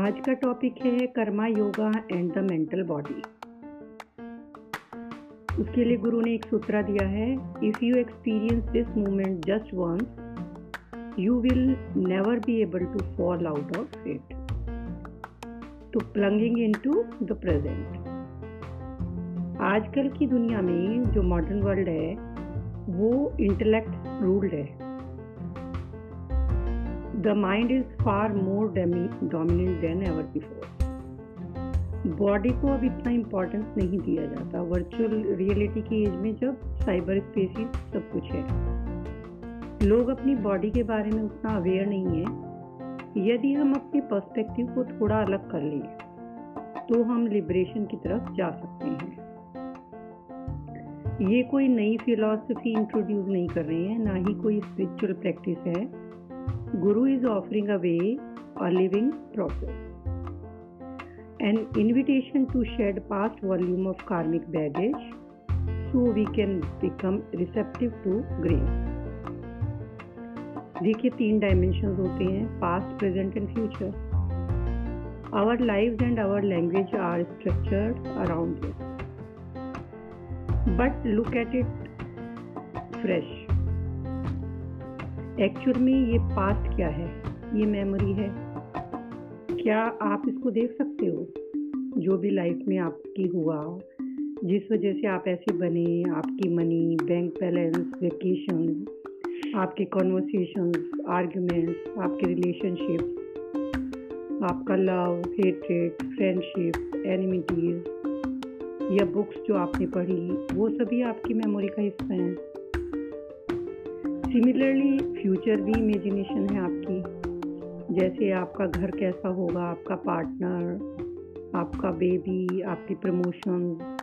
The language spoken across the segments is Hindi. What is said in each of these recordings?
आज का टॉपिक है karma yoga and the mental body उसके लिए गुरु ने एक सूत्र दिया है if you experience this moment just once you will never be able to fall out of it to plunging into the present आजकल की दुनिया में जो मॉडर्न वर्ल्ड है, वो इंटेलेक्ट रूल्ड है। The mind is far more dominant than ever before. Body को अब इतना इम्पोर्टेंस नहीं दिया जाता। वर्चुअल रियलिटी की एज में जब साइबर स्पेसिस सब कुछ है। लोग अपनी बॉडी के बारे में उतना अवेयर नहीं है। यदि हम अपने पर्सपेक्टिव को थोड़ा अलग कर लें तो हम लिबरेशन की तरफ़ जा सकते हैं। ये कोई नई फिलॉसफी इंट्रोड्यूस नहीं कर रहे हैं। ना ही कोई स्पिरिचुअल प्रैक्टिस है। Guru is offering away a living process. An invitation to shed past volume of karmic baggage so we can become receptive to grace. देखिए तीन डायमेंशन होते हैं past present and future our live and our language are structured around but look at it fresh actual में ये पास्ट क्या है? ये मेमोरी है। क्या आप इसको देख सकते हो? जो भी लाइफ में आपकी हुआ जिस वजह से आप ऐसे बने, आपकी मनी बैंक बैलेंस वेकेशन आपके कॉन्वर्सेशन आर्ग्यूमेंट्स आपके रिलेशनशिप आपका लव हेट्रेड फ्रेंडशिप एनिमिटीज़ या बुक्स जो आपने पढ़ी, वो सभी आपकी मेमोरी का हिस्सा हैं। सिमिलरली फ्यूचर भी इमेजिनेशन है आपकी। जैसे आपका घर कैसा होगा, आपका पार्टनर आपका बेबी आपकी प्रमोशन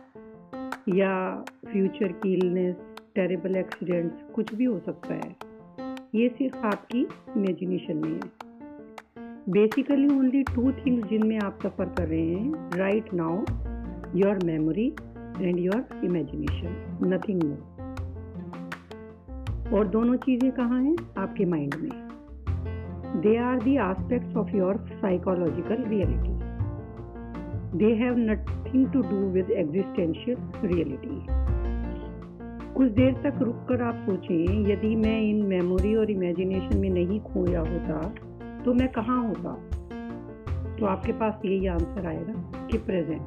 या फ्यूचर की इलनेस टेरेबल एक्सीडेंट्स कुछ भी हो सकता है। ये सिर्फ़ आपकी इमेजिनेशन में है। बेसिकली ओनली टू थिंग्स जिनमें आप सफ़र कर रहे हैं right now your memory and your imagination nothing more और दोनों चीज़ें कहाँ हैं? आपके माइंड में। They are the aspects of your psychological reality they have nothing to do with existential reality कुछ देर तक रुक कर आप सोचें, यदि मैं इन मेमोरी और इमेजिनेशन में नहीं खोया होता तो मैं कहाँ होता? तो आपके पास यही आंसर आएगा कि प्रेजेंट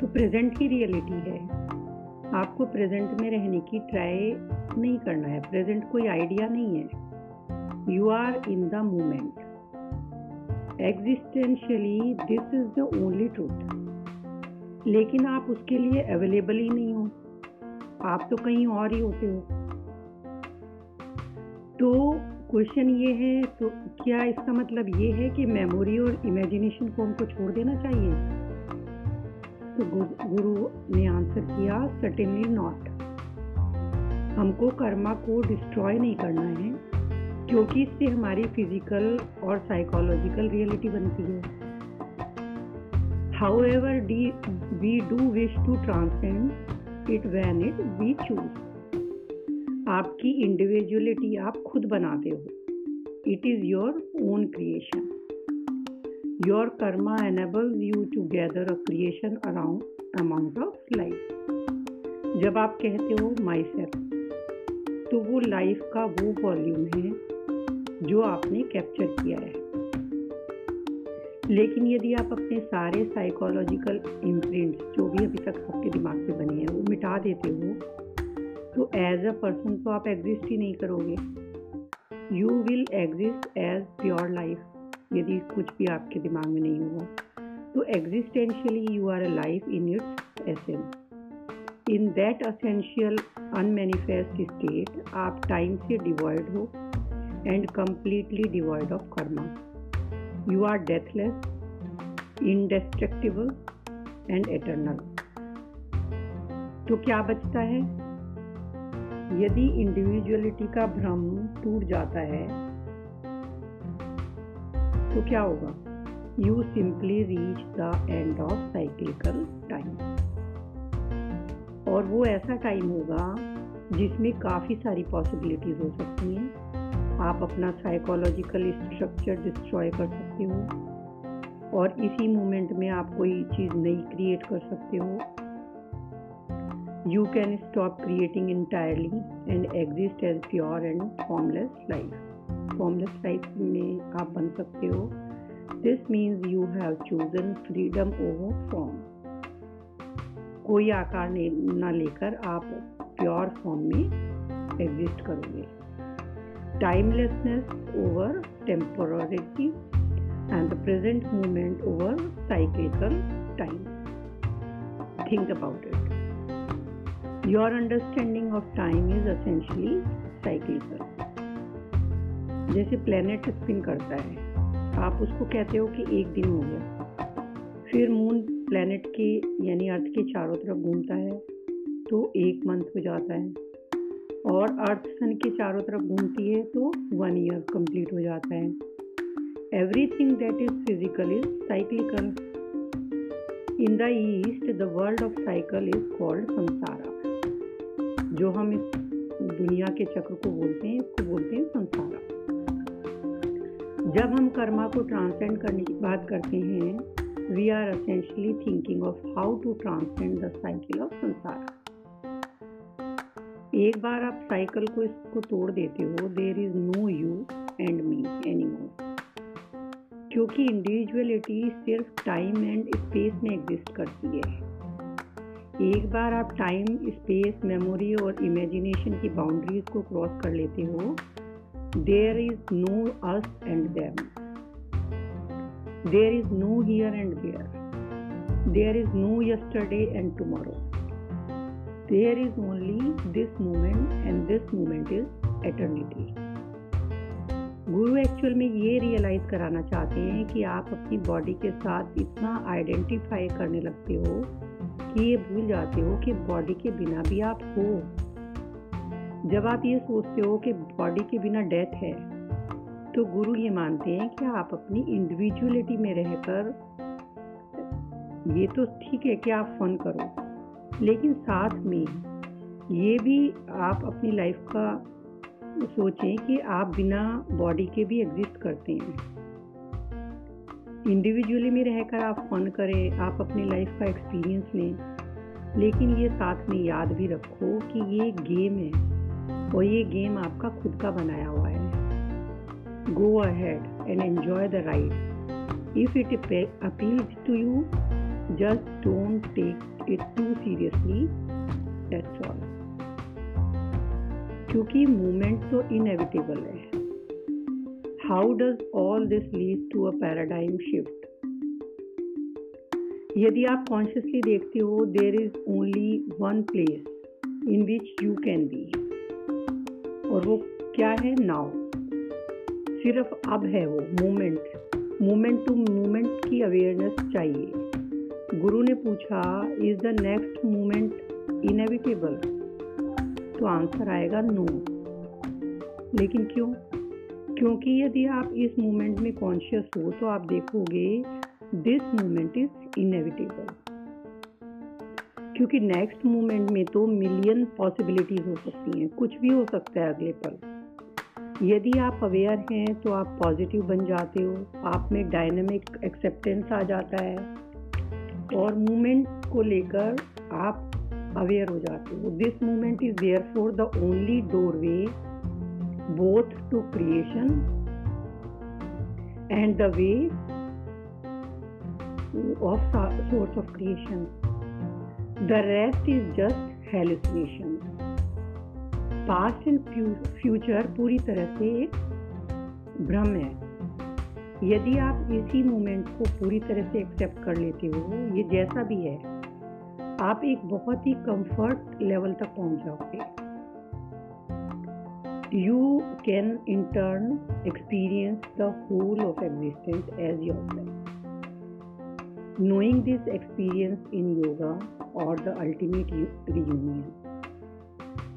तो प्रेजेंट की रियलिटी है। आपको प्रेजेंट में रहने की ट्राई नहीं करना है। प्रेजेंट कोई आइडिया नहीं है। You are in the moment existentially this is the only truth लेकिन आप उसके लिए अवेलेबल ही नहीं हो। आप तो कहीं और ही होते हो। तो क्वेश्चन ये है तो क्या इसका मतलब ये है कि मेमोरी और इमेजिनेशन को हमको छोड़ देना चाहिए? तो गुरु ने आंसर किया सर्टेनली नॉट हमको कर्मा को डिस्ट्रॉय नहीं करना है, क्योंकि इससे हमारी फ़िज़िकल और साइकोलॉजिकल रियलिटी बनती है। However the we do wish to transcend it when it we choose आपकी इंडिविजुअलिटी आप खुद बनाते हो। It is your own creation Your karma enables you to gather a creation around amount of life. जब आप कहते हो माई सेल्फ तो वो लाइफ का वो वॉल्यूम है जो आपने कैप्चर किया है। लेकिन यदि आप अपने सारे साइकोलॉजिकल इम्प्रिंट्स जो भी अभी तक आपके दिमाग में बने हैं, वो मिटा देते हो तो एज अ पर्सन तो आप एग्जिस्ट ही नहीं करोगे। You will exist as pure life यदि कुछ भी आपके दिमाग में नहीं होगा तो existentially you are a life in its essence in that essential unmanifest state आप टाइम से डिवॉइड हो and completely devoid of karma you are deathless indestructible and eternal तो क्या बचता है? यदि इंडिविजुअलिटी का भ्रम टूट जाता है तो क्या होगा? You simply reach the end of cyclical time और वो ऐसा टाइम होगा जिसमें काफ़ी सारी पॉसिबिलिटीज़ हो सकती हैं। आप अपना साइकोलॉजिकल स्ट्रक्चर डिस्ट्रॉय कर सकते हो। और इसी मोमेंट में आप कोई चीज़ नई क्रिएट कर सकते हो। You can stop creating entirely and exist as pure and formless life formless life में आप बन सकते हो। This means you have chosen freedom over form कोई आकार ना लेकर आप प्योर फॉर्म में एग्जिस्ट करोगे। Timelessness over temporality and the present moment over cyclical time think about it your understanding of time is essentially cyclical जैसे प्लेनेट स्पिन करता है। आप उसको कहते हो कि एक दिन हो गया। फिर मून प्लेनेट के, यानी अर्थ के चारों तरफ़ घूमता है तो एक मंथ हो जाता है। और अर्थ सन के चारों तरफ़ घूमती है तो वन ईयर कंप्लीट हो जाता है। Everything that is physical is cyclical in the east the world of cycle is called samsara जो हम इस दुनिया के चक्र को बोलते हैं, इसको बोलते हैं संसारा जब हम कर्मा को ट्रांसेंड करने की बात करते हैं we are essentially thinking of how to transcend the cycle of samsara. एक बार आप साइकिल को इसको तोड़ देते हो there is no you and me any more क्योंकि इंडिविजुअलिटी सिर्फ़ टाइम एंड स्पेस में एग्जिस्ट करती है. एक बार आप टाइम स्पेस मेमोरी और इमेजिनेशन की बाउंड्रीज को क्रॉस कर लेते हो there is no us and them There is no here and there. There is no yesterday and tomorrow. There is only this moment and this moment is eternity. गुरु एक्चुअल में ये रियलाइज़ कराना चाहते हैं कि आप अपनी बॉडी के साथ इतना आइडेंटिफाई करने लगते हो कि ये भूल जाते हो कि बॉडी के बिना भी आप हो जब आप ये सोचते हो कि बॉडी के बिना डेथ है तो गुरु ये मानते हैं कि आप अपनी इंडिविजुअलिटी में रहकर, ये तो ठीक है कि आप फन करो, लेकिन साथ में ये भी आप अपनी लाइफ का सोचें कि आप बिना बॉडी के भी एग्जिस्ट करते हैं। इंडिविजुअली में रहकर आप फन करें, आप अपनी लाइफ का एक्सपीरियंस लें, लेकिन ये साथ में याद भी रखो कि ये गेम है। और ये गेम आपका खुद का बनाया हुआ है। Go ahead and enjoy the ride. If it appeals to you just don't take it too seriously That's all. क्योंकि मूवमेंट तो इनएविटेबल है। How does all this lead to a paradigm shift यदि आप कॉन्शियसली देखते हो there is only one place in which you can be और वो क्या है नाउ सिर्फ़ अब है वो मोमेंट मोमेंट टू मोमेंट की अवेयरनेस चाहिए। गुरु ने पूछा is the next moment inevitable तो आंसर आएगा नो लेकिन क्यों? क्योंकि यदि आप इस मोमेंट में कॉन्शियस हो तो आप देखोगे दिस मोमेंट इज़ इनएविटेबल क्योंकि नेक्स्ट मोमेंट में तो मिलियन पॉसिबिलिटीज हो सकती हैं। कुछ भी हो सकता है अगले पल। यदि आप अवेयर हैं तो आप पॉजिटिव बन जाते हो। आप में डायनेमिक एक्सेप्टेंस आ जाता है। और मूवमेंट को लेकर आप अवेयर हो जाते हो। This movement is there for the only doorway both to creation and the way of source of creation the rest is just hallucination past and future पूरी तरह से एक भ्रम है। यदि आप इसी मोमेंट को पूरी तरह से एक्सेप्ट कर लेते हो, ये जैसा भी है, आप एक बहुत ही कंफर्ट लेवल तक पहुँच जाओगे। You can in turn experience the whole of existence as your knowing this experience in yoga और द अल्टीमेट रियूनियन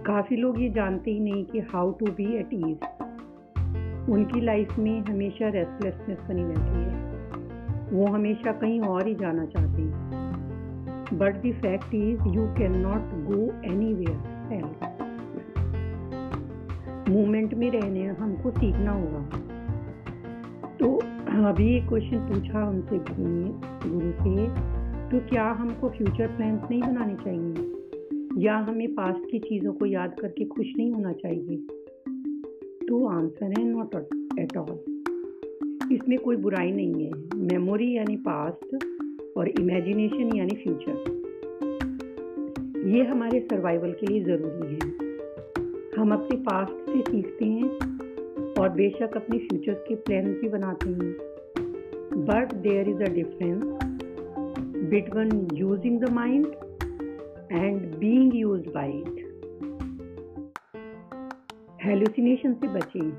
काफ़ी लोग ये जानते ही नहीं कि how to be at ease उनकी लाइफ में हमेशा रेस्टलेसनेस बनी रहती है। वो हमेशा कहीं और ही जाना चाहते हैं। But the fact is you can not go anywhere movement में रहने हमको सीखना होगा। अभी क्वेश्चन पूछा उनसे गुरु ने गुरु से तो क्या हमको फ्यूचर प्लान्स नहीं बनाने चाहिए? या हमें पास्ट की चीज़ों को याद करके खुश नहीं होना चाहिए? तो आंसर है नॉट एट ऑल इसमें कोई बुराई नहीं है। मेमोरी यानी पास्ट और इमेजिनेशन यानी फ्यूचर ये हमारे सर्वाइवल के लिए ज़रूरी है। हम अपने पास्ट से सीखते हैं और बेशक अपने फ्यूचर के प्लान भी बनाते हैं। But there is a difference between using the mind and being used by it hallucination से बचें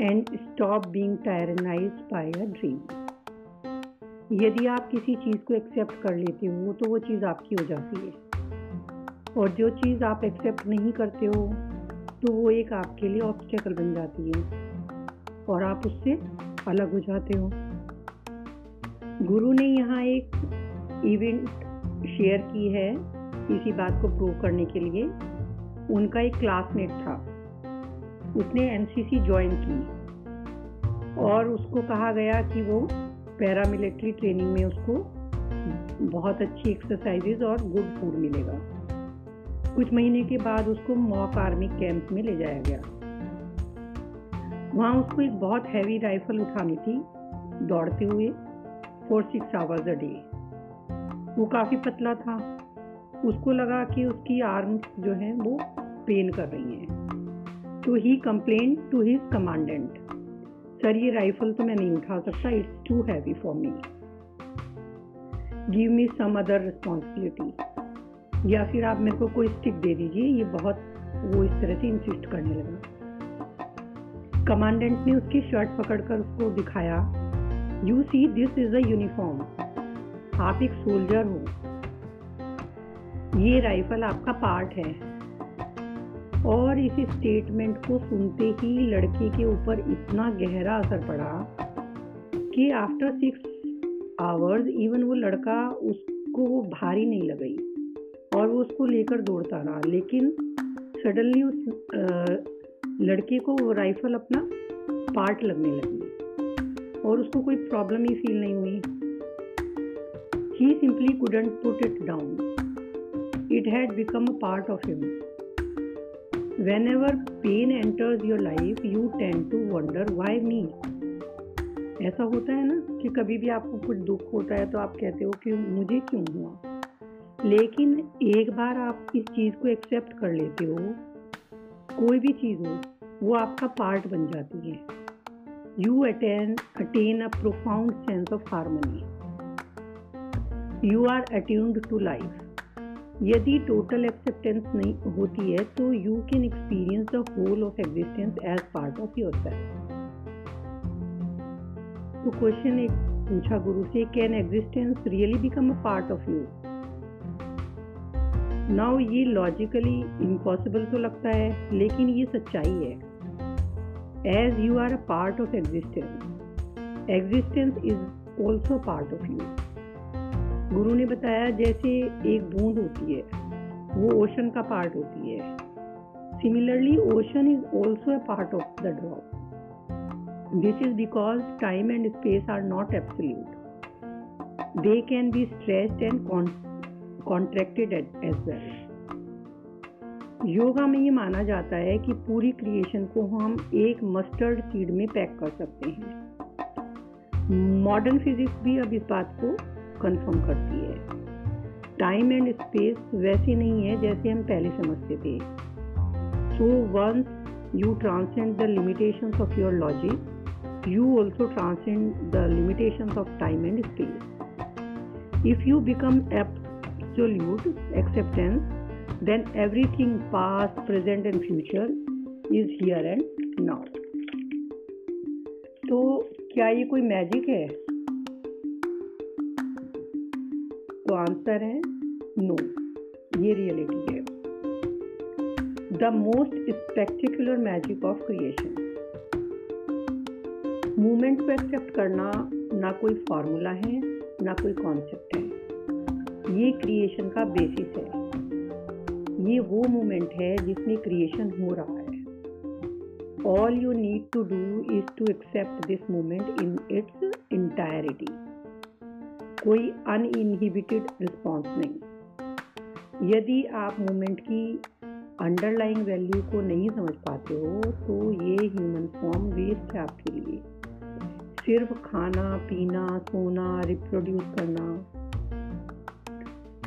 and stop being tyrannized by a dream यदि आप किसी चीज़ को एक्सेप्ट कर लेते हो तो वो चीज़ आपकी हो जाती है। और जो चीज़ आप एक्सेप्ट नहीं करते हो तो वो एक आपके लिए ऑब्स्टेकल बन जाती है। और आप उससे अलग हो जाते हो। गुरु ने यहाँ एक इवेंट शेयर की है इसी बात को प्रूव करने के लिए। उनका एक क्लासमेट था। उसने एनसीसी ज्वाइन की। और उसको कहा गया कि वो पैरामिलिट्री ट्रेनिंग में उसको बहुत अच्छी एक्सरसाइजेज और गुड फ़ूड मिलेगा। कुछ महीने के बाद उसको मॉक आर्मी कैंप में ले जाया गया। वहाँ उसको एक बहुत हैवी राइफल उठानी थी, दौड़ते हुए four six hours a day वो काफ़ी पतला था। उसको लगा कि उसकी आर्म्स जो हैं वो पेन कर रही हैं। तो he complain to his commandant sir ये राइफल तो मैं नहीं उठा सकता it's too heavy for me give me some other responsibility या फिर आप मेरे को कोई स्टिक दे दीजिए, ये बहुत, वो इस तरह से इंसिस्ट करने लगा। कमांडेंट ने उसकी शर्ट पकड़कर उसको दिखाया you see this is a uniform आप एक सोल्जर हो। ये राइफल आपका पार्ट है। और इस स्टेटमेंट को सुनते ही लड़के के ऊपर इतना गहरा असर पड़ा कि आफ्टर सिक्स आवर्स इवन वो लड़का उसको भारी नहीं लगाई। और वो उसको लेकर दौड़ता रहा। लेकिन सडनली उस लड़के को वो राइफल अपना पार्ट लगने लगी। और उसको कोई प्रॉब्लम ही फील नहीं हुई। He simply couldn't put it down it had become a part of him whenever pain enters your life, you tend to wonder, why me? ऐसा होता है ना कि कभी भी आपको कुछ दुख होता है तो आप कहते हो कि मुझे क्यों हुआ? लेकिन एक बार आप इस चीज़ को एक्सेप्ट कर लेते हो, कोई भी चीज़ हो, वो आपका पार्ट बन जाती है। You attain attain a profound sense of harmony you are attuned to life यदि टोटल एक्सेप्टेंस नहीं होती है तो you can experience the whole of existence as part of your self तो क्वेश्चन एक पूछा गुरु से can existence really become a part of you now ये लॉजिकली इम्पॉसिबल तो लगता है, लेकिन ये सच्चाई है। As you are a part of existence existence is also part of you गुरु ने बताया, जैसे एक बूंद होती है, वो ओशन का पार्ट होती है। Similarly ocean is also a part of the drop this is because time and space are not absolute they can be stressed and contracted as well yoga में ये माना जाता है कि पूरी क्रिएशन को हम एक मस्टर्ड सीड में पैक कर सकते हैं। मॉडर्न फिजिक्स भी अब इस बात को कंफर्म करती है। टाइम एंड स्पेस वैसे नहीं है जैसे हम पहले समझते थे। So once you transcend the limitations of your logic you also transcend the limitations of time and space if you become absolute acceptance, then everything past, present and future is here and now. तो क्या ये कोई मैजिक है? तो आंसर है नो ये रियलिटी है। The most spectacular magic of creation movement को एक्सेप्ट करना ना कोई फॉर्मूला है, ना कोई कॉन्सेप्ट है। ये क्रिएशन का बेसिस है। ये वो मोमेंट है जिसमें क्रिएशन हो रहा है। All you need to do is to accept this moment in its entirety कोई अनइनहिबिटेड रिस्पॉन्स नहीं। यदि आप मोमेंट की अंडरलाइंग वैल्यू को नहीं समझ पाते हो तो ये ह्यूमन फॉर्म वेस्ट है आपके लिए। सिर्फ़ खाना, पीना, सोना रिप्रोड्यूस करना।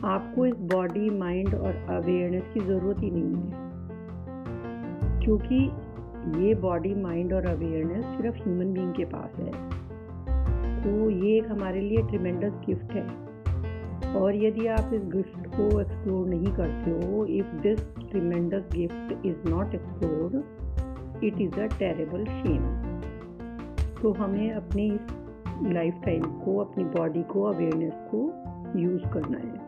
आपको इस बॉडी माइंड और अवेयरनेस की ज़रूरत ही नहीं है। क्योंकि ये बॉडी माइंड और अवेयरनेस सिर्फ़ ह्यूमन बीइंग के पास है। तो ये एक हमारे लिए ट्रिमेंडस गिफ्ट है। और यदि आप इस गिफ्ट को एक्सप्लोर नहीं करते हो if this tremendous gift is not explore it is a terrible shame तो हमें अपनी लाइफ टाइम को, अपनी बॉडी को अवेयरनेस को यूज़ करना है।